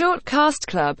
Shortcast Club.